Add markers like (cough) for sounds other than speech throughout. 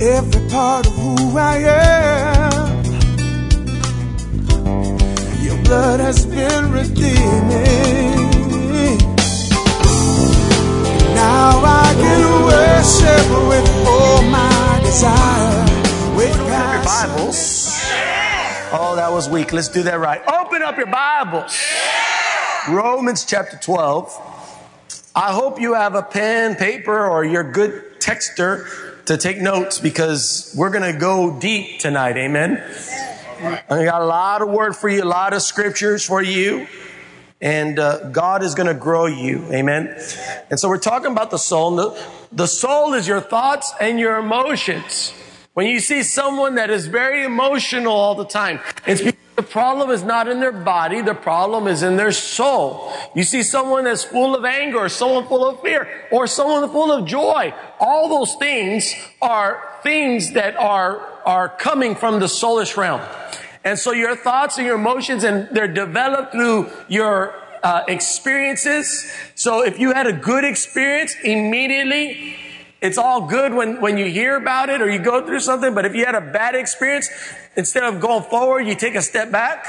every part of who I am. Your blood has been redeeming. Now I can worship with all my desire. With Open up your Bibles. Oh, that was weak. Let's do that right. Open up your Bibles. Romans chapter 12. I hope you have a pen, paper, or you're good texter to take notes because we're going to go deep tonight. Amen. I got a lot of word for you, a lot of scriptures for you. And uh, God is going to grow you. Amen. And so we're talking about the soul. The, the soul is your thoughts and your emotions. When you see someone that is very emotional all the time, it's because the problem is not in their body, the problem is in their soul. You see someone that's full of anger, or someone full of fear, or someone full of joy. All those things are things that are, are coming from the soulish realm. And so your thoughts and your emotions, and they're developed through your uh, experiences. So if you had a good experience, immediately it's all good when, when you hear about it or you go through something, but if you had a bad experience, instead of going forward, you take a step back.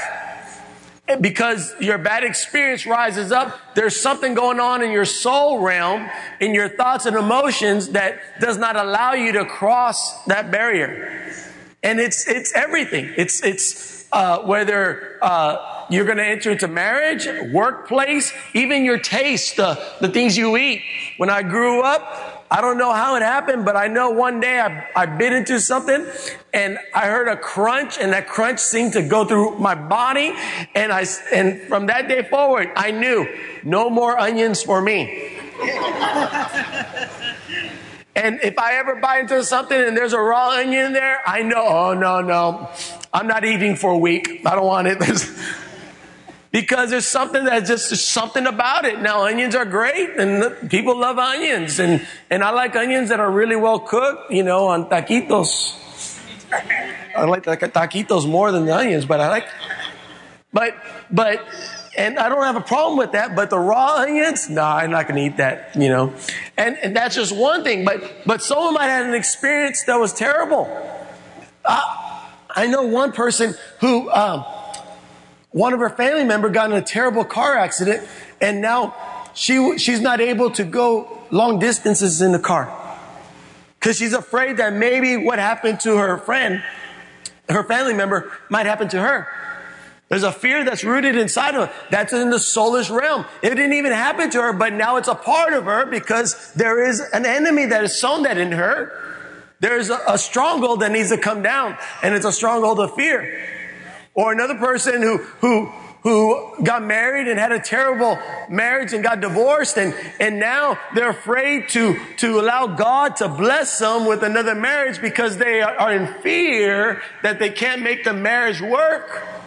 Because your bad experience rises up, there's something going on in your soul realm, in your thoughts and emotions that does not allow you to cross that barrier. And it's, it's everything. It's, it's, uh, whether, uh, you're going to enter into marriage, workplace, even your taste, the, the things you eat. When I grew up, I don't know how it happened, but I know one day I, I bit into something and I heard a crunch and that crunch seemed to go through my body. And I, and from that day forward, I knew no more onions for me. And if I ever bite into something and there's a raw onion there, I know, oh no, no, I'm not eating for a week. I don't want it. (laughs) Because there's something that's just something about it. Now onions are great and people love onions and, and I like onions that are really well cooked, you know, on taquitos. I like the taquitos more than the onions, but I like, but, but, and I don't have a problem with that, but the raw onions, no, nah, I'm not to eat that, you know. And, and that's just one thing, but, but someone might have an experience that was terrible. Uh, I know one person who, um, one of her family member got in a terrible car accident and now she, she's not able to go long distances in the car. Cause she's afraid that maybe what happened to her friend, her family member might happen to her. There's a fear that's rooted inside of her. That's in the soulish realm. It didn't even happen to her, but now it's a part of her because there is an enemy that has sown that in her. There's a, a stronghold that needs to come down, and it's a stronghold of fear. Or another person who, who, who got married and had a terrible marriage and got divorced and, and now they're afraid to, to allow God to bless them with another marriage because they are in fear that they can't make the marriage work.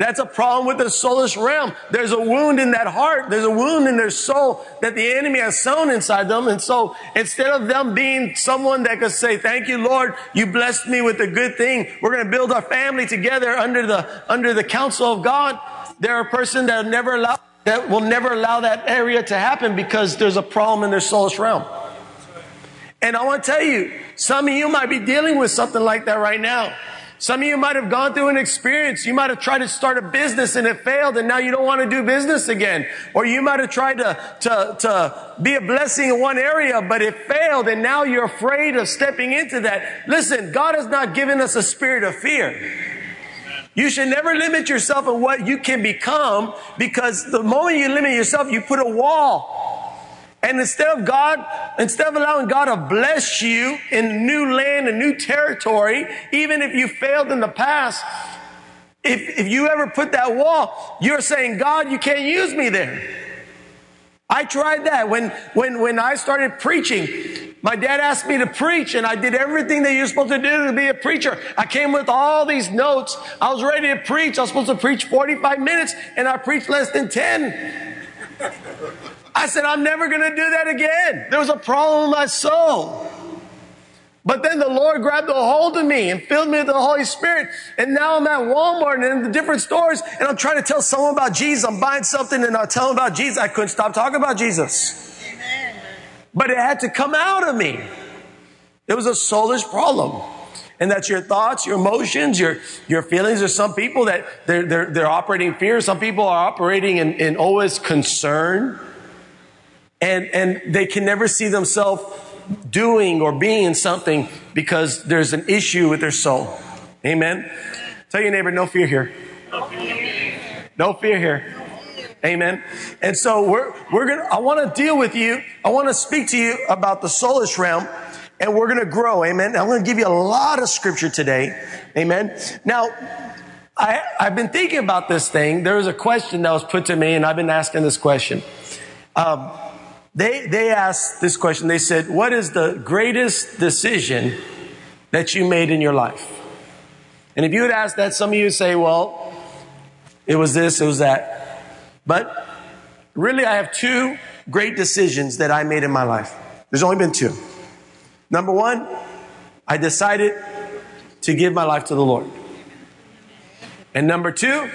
That's a problem with the soulish realm. There's a wound in that heart. There's a wound in their soul that the enemy has sown inside them. And so instead of them being someone that could say, thank you, Lord, you blessed me with a good thing. We're going to build our family together under the, under the counsel of God. They're a person that never allow, that will never allow that area to happen because there's a problem in their soulish realm. And I want to tell you, some of you might be dealing with something like that right now. Some of you might have gone through an experience. You might have tried to start a business and it failed and now you don't want to do business again. Or you might have tried to, to, to be a blessing in one area, but it failed and now you're afraid of stepping into that. Listen, God has not given us a spirit of fear. You should never limit yourself in what you can become because the moment you limit yourself, you put a wall and instead of God, instead of allowing God to bless you in new land and new territory, even if you failed in the past, if, if you ever put that wall, you're saying, God, you can't use me there. I tried that when, when, when I started preaching. My dad asked me to preach and I did everything that you're supposed to do to be a preacher. I came with all these notes. I was ready to preach. I was supposed to preach 45 minutes and I preached less than 10. I said, I'm never going to do that again. There was a problem in my soul. But then the Lord grabbed a hold of me and filled me with the Holy Spirit. And now I'm at Walmart and in the different stores and I'm trying to tell someone about Jesus. I'm buying something and I tell them about Jesus. I couldn't stop talking about Jesus. Amen. But it had to come out of me. It was a soulish problem. And that's your thoughts, your emotions, your, your feelings. There's some people that they're, they're, they're operating fear. Some people are operating in, in always concern. And, and they can never see themselves doing or being something because there's an issue with their soul. Amen. Tell your neighbor, no fear here. No fear here. Amen. And so we're, we're going to, I want to deal with you. I want to speak to you about the soulish realm and we're going to grow. Amen. I'm going to give you a lot of scripture today. Amen. Now, I, I've been thinking about this thing. There was a question that was put to me and I've been asking this question. Um, they, they asked this question. They said, what is the greatest decision that you made in your life? And if you would ask that, some of you would say, well, it was this, it was that. But really, I have two great decisions that I made in my life. There's only been two. Number one, I decided to give my life to the Lord. And number two,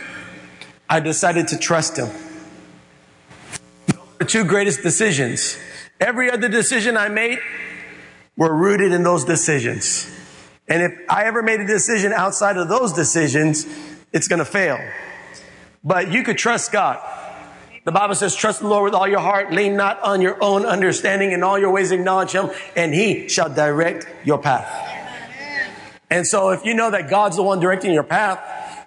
I decided to trust Him. The two greatest decisions. Every other decision I made were rooted in those decisions. And if I ever made a decision outside of those decisions, it's going to fail. But you could trust God. The Bible says, trust the Lord with all your heart, lean not on your own understanding, in all your ways acknowledge Him, and He shall direct your path. And so if you know that God's the one directing your path,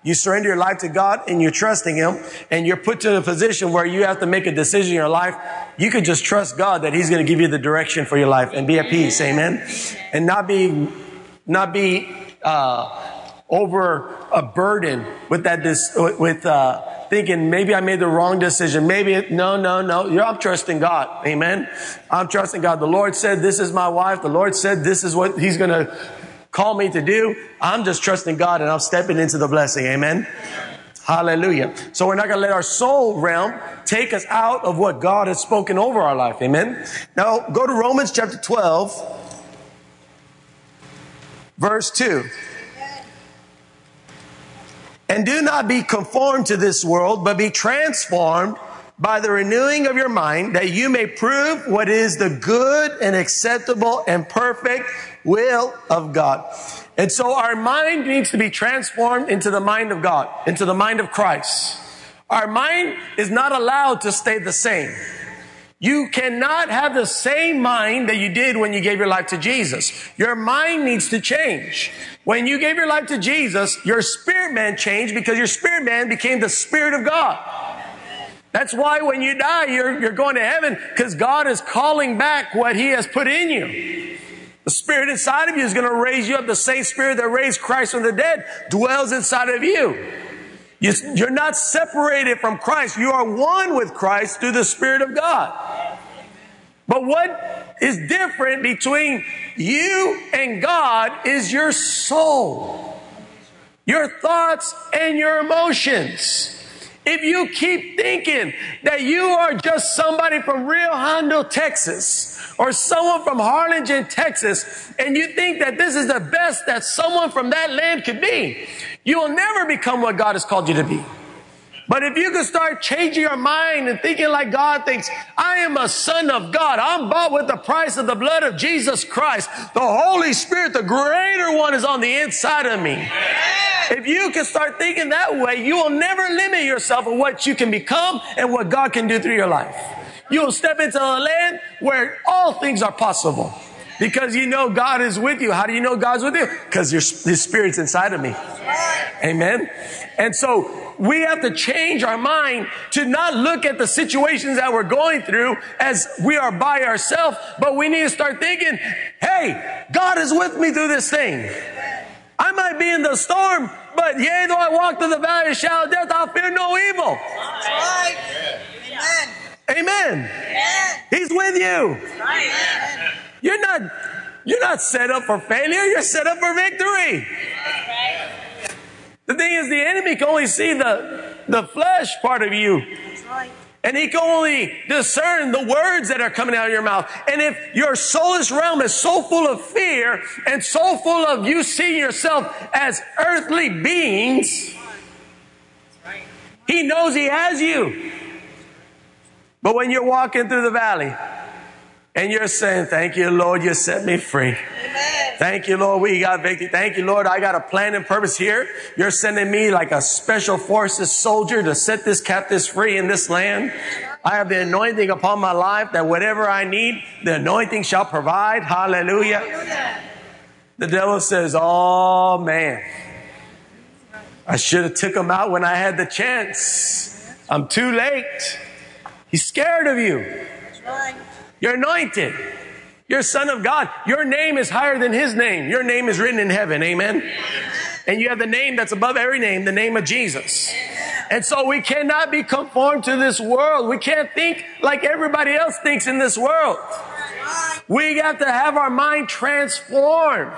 you surrender your life to God and you're trusting Him and you're put to a position where you have to make a decision in your life, you could just trust God that He's going to give you the direction for your life and be at peace. Amen. And not be, not be, uh, over a burden with that, dis- with, uh, thinking maybe I made the wrong decision. Maybe it, no, no, no. I'm trusting God. Amen. I'm trusting God. The Lord said, this is my wife. The Lord said, this is what he's going to call me to do. I'm just trusting God and I'm stepping into the blessing. Amen. Hallelujah. So we're not going to let our soul realm take us out of what God has spoken over our life. Amen. Now go to Romans chapter 12, verse 2. And do not be conformed to this world, but be transformed by the renewing of your mind that you may prove what is the good and acceptable and perfect will of God. And so our mind needs to be transformed into the mind of God, into the mind of Christ. Our mind is not allowed to stay the same. You cannot have the same mind that you did when you gave your life to Jesus. Your mind needs to change. When you gave your life to Jesus, your spirit man changed because your spirit man became the spirit of God. That's why when you die, you're, you're going to heaven because God is calling back what he has put in you. The spirit inside of you is going to raise you up. The same spirit that raised Christ from the dead dwells inside of you. You're not separated from Christ. You are one with Christ through the Spirit of God. But what is different between you and God is your soul, your thoughts and your emotions. If you keep thinking that you are just somebody from Rio Hondo, Texas, or someone from Harlingen, Texas, and you think that this is the best that someone from that land could be, you will never become what God has called you to be. But if you can start changing your mind and thinking like God thinks, I am a son of God. I'm bought with the price of the blood of Jesus Christ. The Holy Spirit, the greater one is on the inside of me. If you can start thinking that way, you will never limit yourself of what you can become and what God can do through your life. You will step into a land where all things are possible. Because you know God is with you. How do you know God's with you? Because your, His Spirit's inside of me. Amen. And so we have to change our mind to not look at the situations that we're going through as we are by ourselves, but we need to start thinking, hey, God is with me through this thing. I might be in the storm, but yea, though I walk through the valley of shadow of death, I'll fear no evil. Right. Amen. Amen. He's with you. You're not, you're not set up for failure. You're set up for victory. The thing is, the enemy can only see the, the flesh part of you. And he can only discern the words that are coming out of your mouth. And if your soulish realm is so full of fear and so full of you seeing yourself as earthly beings, he knows he has you. But when you're walking through the valley and you're saying, Thank you, Lord, you set me free. Amen. Thank you, Lord. We got victory. Thank you, Lord. I got a plan and purpose here. You're sending me like a special forces soldier to set this captives free in this land. I have the anointing upon my life that whatever I need, the anointing shall provide. Hallelujah. The devil says, Oh man, I should have took him out when I had the chance. I'm too late. He's scared of you. You're anointed. You're son of God. Your name is higher than his name. Your name is written in heaven. Amen. And you have the name that's above every name, the name of Jesus. And so we cannot be conformed to this world. We can't think like everybody else thinks in this world. We have to have our mind transformed.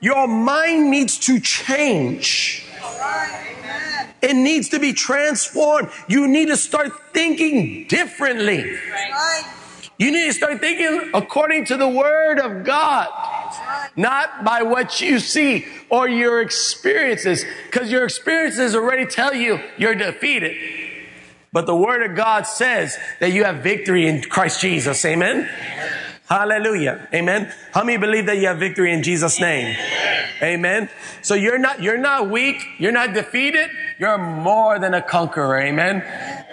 Your mind needs to change. It needs to be transformed. You need to start thinking differently. You need to start thinking according to the word of God, not by what you see or your experiences, because your experiences already tell you you're defeated. But the word of God says that you have victory in Christ Jesus. Amen. Hallelujah. Amen. How many believe that you have victory in Jesus name? Amen. So you're not, you're not weak. You're not defeated. You're more than a conqueror. Amen.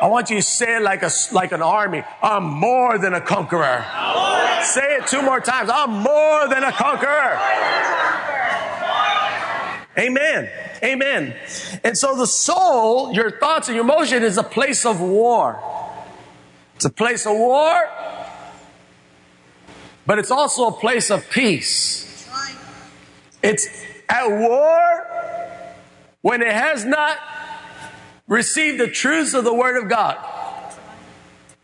I want you to say it like a, like an army. I'm more than a conqueror. Say it two more times. I'm more than a conqueror. Amen. Amen. And so the soul, your thoughts and your emotion is a place of war. It's a place of war, but it's also a place of peace. It's at war when it has not received the truths of the Word of God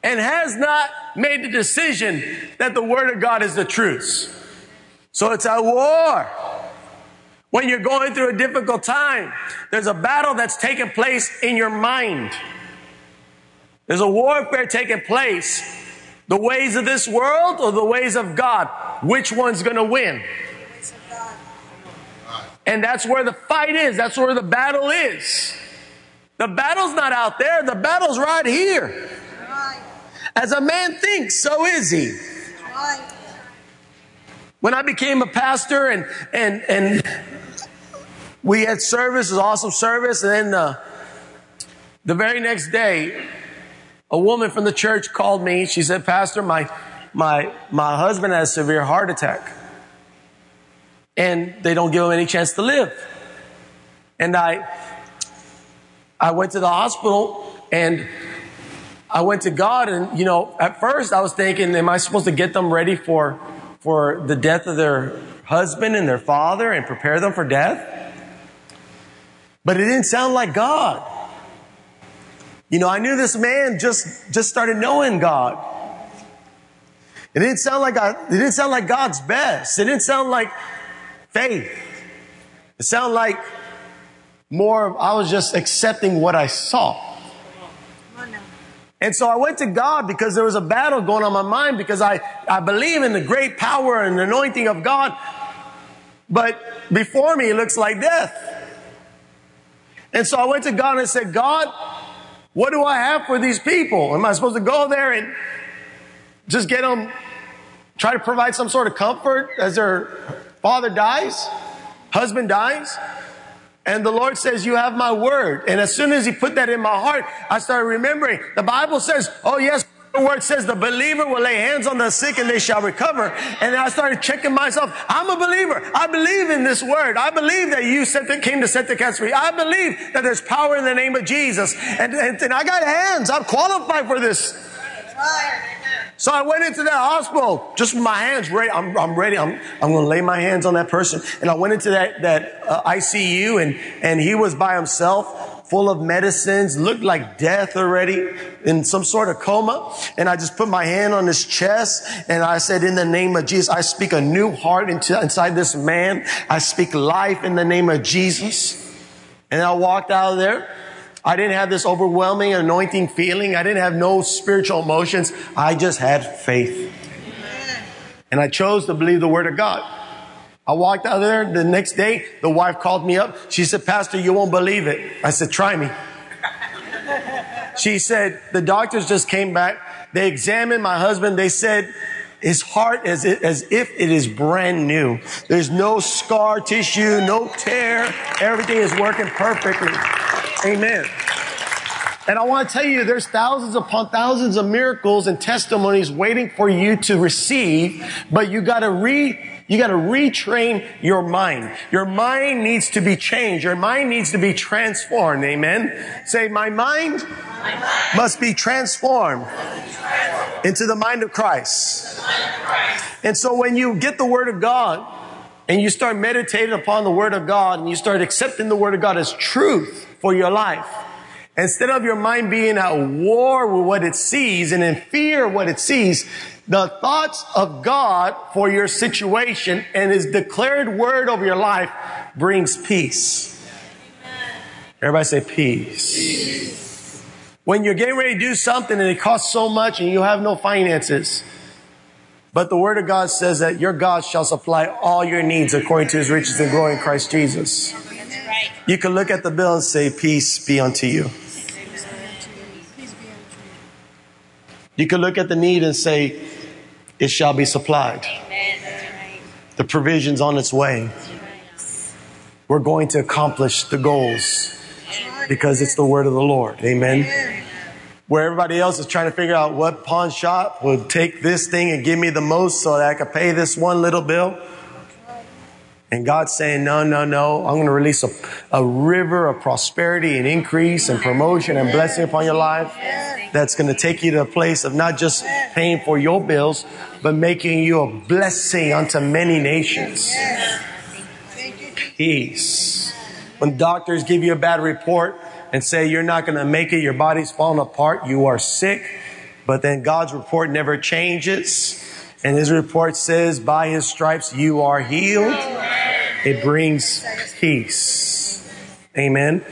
and has not made the decision that the Word of God is the truth. So it's a war. When you're going through a difficult time, there's a battle that's taking place in your mind. There's a warfare taking place. The ways of this world or the ways of God? Which one's going to win? And that's where the fight is. That's where the battle is. The battle's not out there. The battle's right here. As a man thinks, so is he. When I became a pastor and, and, and we had service, it was awesome service. And then uh, the very next day, a woman from the church called me. She said, Pastor, my, my, my husband has a severe heart attack. And they don't give him any chance to live. And I, I went to the hospital and I went to God and, you know, at first I was thinking, am I supposed to get them ready for, for the death of their husband and their father and prepare them for death? But it didn't sound like God. You know, I knew this man just, just started knowing God. It didn't sound like God, it didn't sound like God's best. It didn't sound like faith. It sounded like more of, I was just accepting what I saw. And so I went to God because there was a battle going on in my mind because I, I believe in the great power and anointing of God. But before me, it looks like death. And so I went to God and said, God, what do I have for these people? Am I supposed to go there and just get them, try to provide some sort of comfort as their father dies, husband dies? And the Lord says, you have my word. And as soon as he put that in my heart, I started remembering the Bible says, oh yes, the word says the believer will lay hands on the sick and they shall recover. And I started checking myself. I'm a believer. I believe in this word. I believe that you sent the, came to set the cats free. I believe that there's power in the name of Jesus. And, and, and I got hands. I'm qualified for this. So I went into that hospital just with my hands ready. I'm, I'm ready. I'm, I'm going to lay my hands on that person. And I went into that, that uh, ICU and, and he was by himself, full of medicines, looked like death already in some sort of coma. And I just put my hand on his chest and I said, in the name of Jesus, I speak a new heart into, inside this man. I speak life in the name of Jesus. And I walked out of there. I didn't have this overwhelming anointing feeling. I didn't have no spiritual emotions. I just had faith. And I chose to believe the word of God. I walked out there the next day. The wife called me up. She said, Pastor, you won't believe it. I said, try me. She said, the doctors just came back. They examined my husband. They said, his heart as, as if it is brand new. There's no scar tissue, no tear. Everything is working perfectly. Amen. And I want to tell you, there's thousands upon thousands of miracles and testimonies waiting for you to receive, but you gotta re, you gotta retrain your mind. Your mind needs to be changed. Your mind needs to be transformed. Amen. Say, my mind. must be transformed into the mind of Christ. And so when you get the Word of God and you start meditating upon the Word of God and you start accepting the Word of God as truth for your life, instead of your mind being at war with what it sees and in fear of what it sees, the thoughts of God for your situation and His declared Word over your life brings peace. Everybody say peace. peace. When you're getting ready to do something and it costs so much and you have no finances, but the word of God says that your God shall supply all your needs according to his riches and glory in Christ Jesus. You can look at the bill and say, Peace be unto you. You can look at the need and say, It shall be supplied. The provision's on its way. We're going to accomplish the goals because it's the word of the Lord. Amen. Where everybody else is trying to figure out what pawn shop would take this thing and give me the most so that I could pay this one little bill. And God's saying, no, no, no. I'm going to release a, a river of prosperity and increase and promotion and blessing upon your life that's going to take you to a place of not just paying for your bills, but making you a blessing unto many nations. Peace. When doctors give you a bad report and say you're not going to make it, your body's falling apart, you are sick, but then God's report never changes. And his report says, by his stripes you are healed. It brings peace. Amen.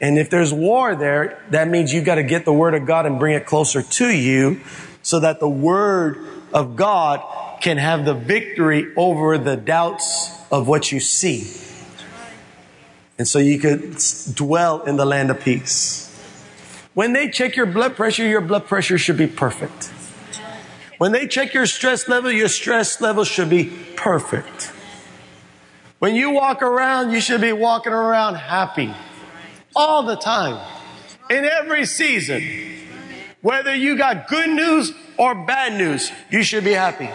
And if there's war there, that means you've got to get the word of God and bring it closer to you so that the word of God can have the victory over the doubts of what you see. And so you could dwell in the land of peace. When they check your blood pressure, your blood pressure should be perfect. When they check your stress level, your stress level should be perfect. When you walk around, you should be walking around happy all the time, in every season. Whether you got good news or bad news, you should be happy.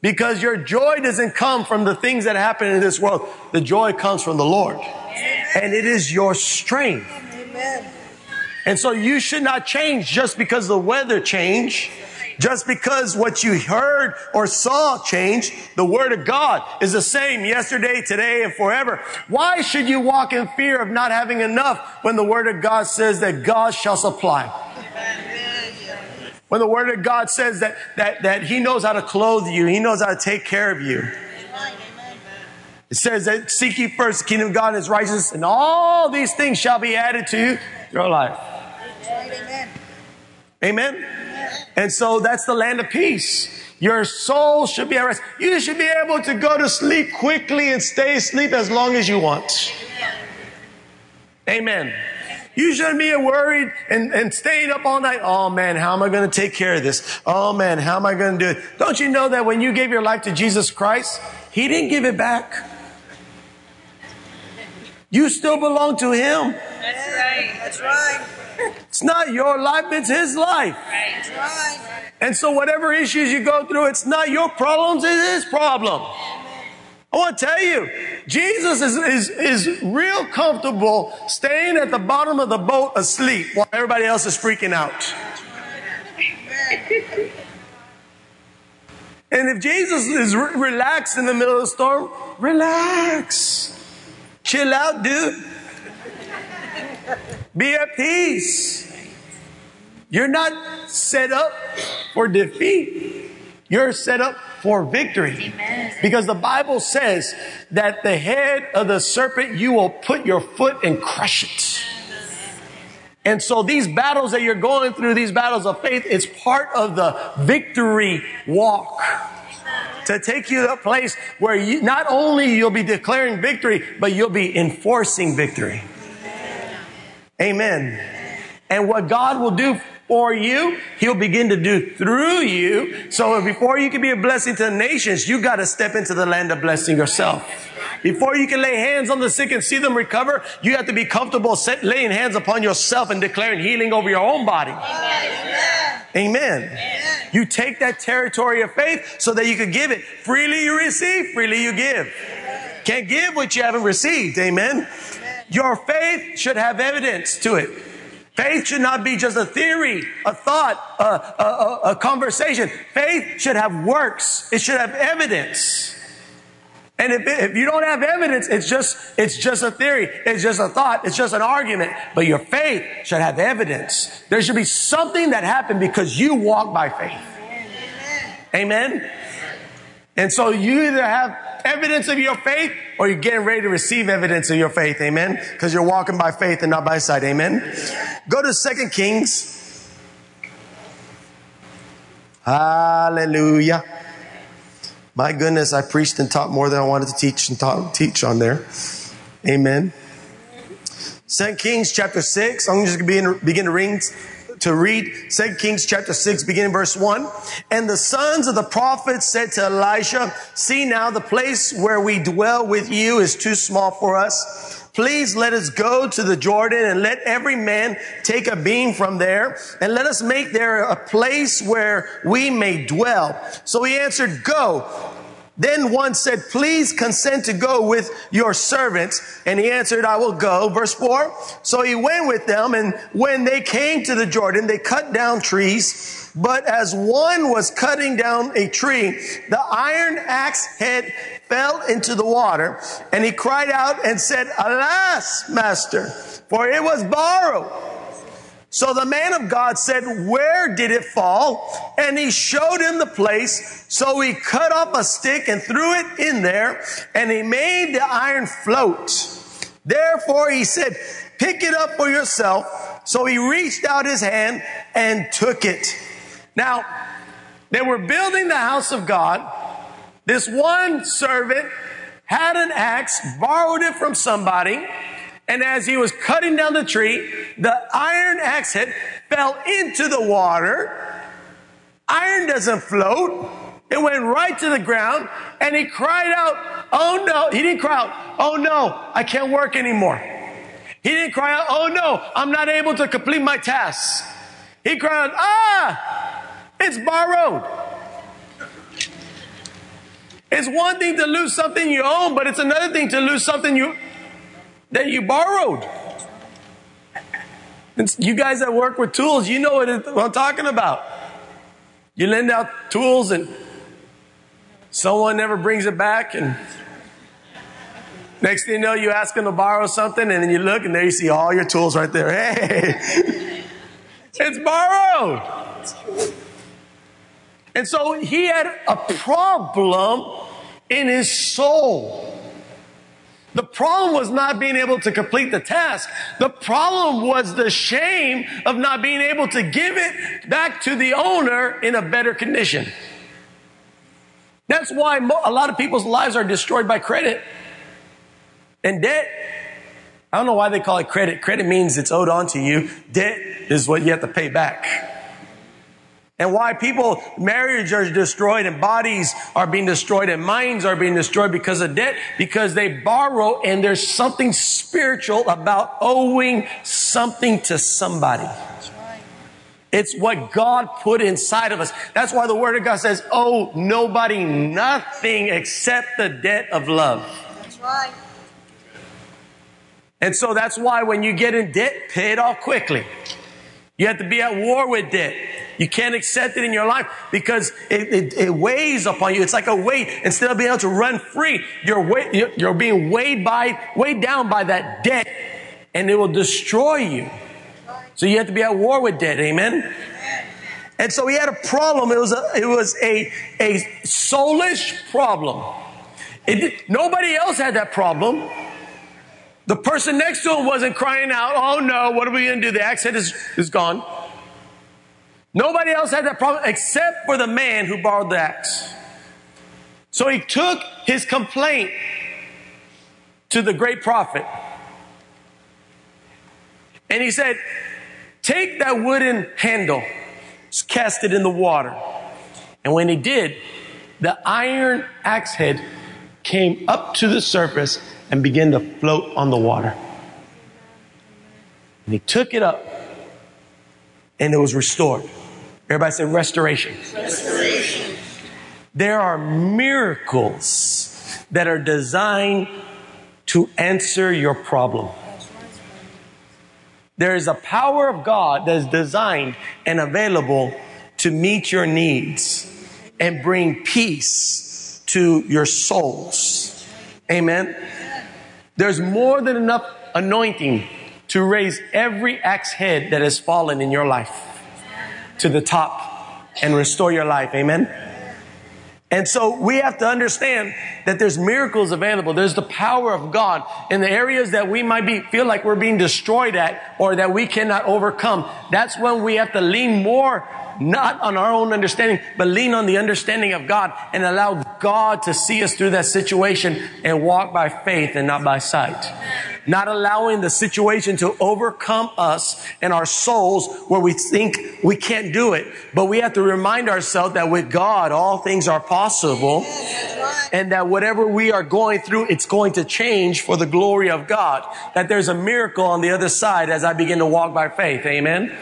Because your joy doesn't come from the things that happen in this world. The joy comes from the Lord. And it is your strength. And so you should not change just because the weather changed. Just because what you heard or saw changed, the word of God is the same yesterday, today, and forever. Why should you walk in fear of not having enough when the word of God says that God shall supply? When the word of God says that, that, that he knows how to clothe you, he knows how to take care of you. It says that seek ye first the kingdom of God and his righteousness, and all these things shall be added to your life. Amen. Amen. And so that's the land of peace. Your soul should be at rest. You should be able to go to sleep quickly and stay asleep as long as you want. Amen. You shouldn't be worried and, and staying up all night. Oh man, how am I going to take care of this? Oh man, how am I going to do it? Don't you know that when you gave your life to Jesus Christ, He didn't give it back. You still belong to Him. That's right. That's right. It's not your life, it's His life. That's right. And so whatever issues you go through, it's not your problems, it is His problem. I want to tell you, Jesus is, is, is real comfortable staying at the bottom of the boat asleep while everybody else is freaking out. And if Jesus is re- relaxed in the middle of the storm, relax. Chill out, dude. Be at peace. You're not set up for defeat. You're set up for victory. Amen. Because the Bible says that the head of the serpent, you will put your foot and crush it. And so these battles that you're going through, these battles of faith, it's part of the victory walk. To take you to a place where you, not only you'll be declaring victory, but you'll be enforcing victory. Amen. And what God will do for you, he'll begin to do through you. So before you can be a blessing to the nations, you got to step into the land of blessing yourself. Before you can lay hands on the sick and see them recover, you have to be comfortable set, laying hands upon yourself and declaring healing over your own body. Amen. You take that territory of faith so that you can give it. Freely you receive, freely you give. Can't give what you haven't received. Amen. Your faith should have evidence to it. Faith should not be just a theory, a thought, a, a, a, conversation. Faith should have works. It should have evidence. And if, if you don't have evidence, it's just, it's just a theory. It's just a thought. It's just an argument. But your faith should have evidence. There should be something that happened because you walk by faith. Amen. And so you either have evidence of your faith or you're getting ready to receive evidence of your faith. Amen. Because you're walking by faith and not by sight. Amen. Go to Second Kings. Hallelujah. My goodness, I preached and taught more than I wanted to teach and taught, teach on there. Amen. Second Kings chapter 6. I'm just going to begin to read, to read 2 Kings chapter 6, beginning verse 1. And the sons of the prophets said to Elisha, See now, the place where we dwell with you is too small for us. Please let us go to the Jordan and let every man take a beam from there and let us make there a place where we may dwell. So he answered, Go. Then one said, Please consent to go with your servants. And he answered, I will go. Verse 4. So he went with them, and when they came to the Jordan, they cut down trees. But as one was cutting down a tree, the iron axe head fell into the water, and he cried out and said, Alas, master, for it was borrowed. So the man of God said, Where did it fall? And he showed him the place. So he cut off a stick and threw it in there, and he made the iron float. Therefore he said, Pick it up for yourself. So he reached out his hand and took it. Now, they were building the house of God. This one servant had an axe, borrowed it from somebody, and as he was cutting down the tree, the iron axe head fell into the water. Iron doesn't float. It went right to the ground, and he cried out, Oh no. He didn't cry out, Oh no, I can't work anymore. He didn't cry out, Oh no, I'm not able to complete my tasks. He cried out, Ah, it's borrowed. It's one thing to lose something you own, but it's another thing to lose something you that you borrowed. You guys that work with tools, you know what, what I'm talking about. You lend out tools and someone never brings it back and next thing you know, you ask them to borrow something and then you look and there you see all your tools right there. Hey, (laughs) it's borrowed. And so he had a problem in his soul. The problem was not being able to complete the task. The problem was the shame of not being able to give it back to the owner in a better condition. That's why a lot of people's lives are destroyed by credit and debt. I don't know why they call it credit. Credit means it's owed on to you. Debt is what you have to pay back. And why people, marriages are destroyed and bodies are being destroyed and minds are being destroyed because of debt, because they borrow and there's something spiritual about owing something to somebody. It's what God put inside of us. That's why the Word of God says, owe nobody nothing except the debt of love. That's right. And so that's why when you get in debt, pay it off quickly. You have to be at war with debt. You can't accept it in your life because it, it, it, weighs upon you. It's like a weight. Instead of being able to run free, you're, weigh, you're being weighed by, weighed down by that debt and it will destroy you. So you have to be at war with debt. Amen. And so he had a problem. It was a, it was a, a soulish problem. It, nobody else had that problem. The person next to him wasn't crying out, oh no, what are we going to do? The head is, is gone. Nobody else had that problem except for the man who borrowed the axe. So he took his complaint to the great prophet. And he said, take that wooden handle, cast it in the water. And when he did, the iron axe head came up to the surface and began to float on the water. And he took it up and it was restored. Everybody say restoration. Restoration. There are miracles that are designed to answer your problem. There is a power of God that is designed and available to meet your needs and bring peace to your souls. Amen. There's more than enough anointing to raise every axe head that has fallen in your life to the top and restore your life. Amen. And so we have to understand that there's miracles available. There's the power of God in the areas that we might be, feel like we're being destroyed at or that we cannot overcome. That's when we have to lean more, not on our own understanding, but lean on the understanding of God and allow God to see us through that situation and walk by faith and not by sight not allowing the situation to overcome us and our souls where we think we can't do it. But we have to remind ourselves that with God, all things are possible and that whatever we are going through, it's going to change for the glory of God. That there's a miracle on the other side as I begin to walk by faith. Amen.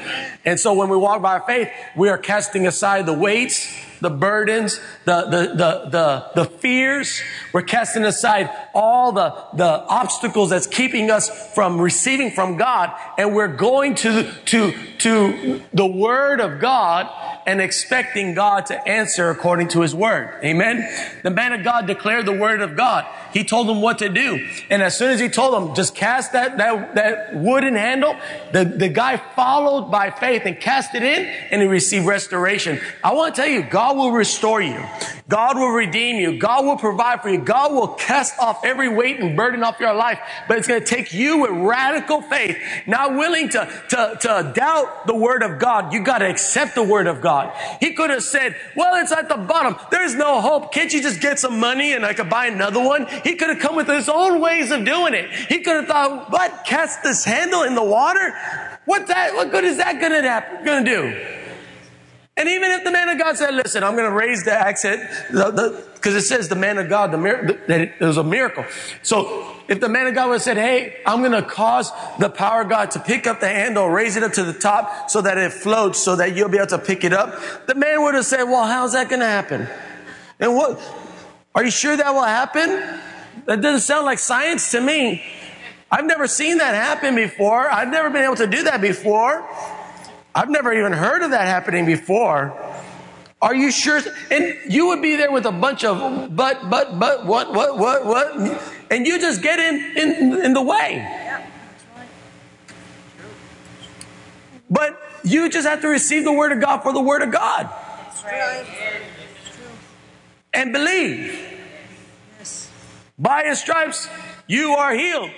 And so when we walk by faith, we are casting aside the weights, the burdens, the, the, the, the, the fears. We're casting aside all the, the obstacles that's keeping us from receiving from God. And we're going to, to, to the Word of God and expecting God to answer according to His Word. Amen. The man of God declared the Word of God. He told them what to do. And as soon as he told them, just cast that, that, that wooden handle, the, the guy followed by faith and cast it in and he received restoration. I want to tell you, God will restore you. God will redeem you. God will provide for you. God will cast off every weight and burden off your life. But it's going to take you with radical faith, not willing to, to, to doubt the word of God. You got to accept the word of God. He could have said, well, it's at the bottom. There's no hope. Can't you just get some money and I could buy another one? He could have come with his own ways of doing it. He could have thought, what? Cast this handle in the water? What that, what good is that going to do? And even if the man of God said, listen, I'm going to raise the head, because it says the man of God, the, that it, it was a miracle. So if the man of God would have said, hey, I'm going to cause the power of God to pick up the handle, raise it up to the top so that it floats so that you'll be able to pick it up, the man would have said, well, how's that going to happen? And what, are you sure that will happen? That doesn't sound like science to me. I've never seen that happen before. I've never been able to do that before. I've never even heard of that happening before. Are you sure? And you would be there with a bunch of but, but, but, what, what, what, what, and you just get in, in, in the way. But you just have to receive the word of God for the word of God. And believe. By his stripes, you are healed.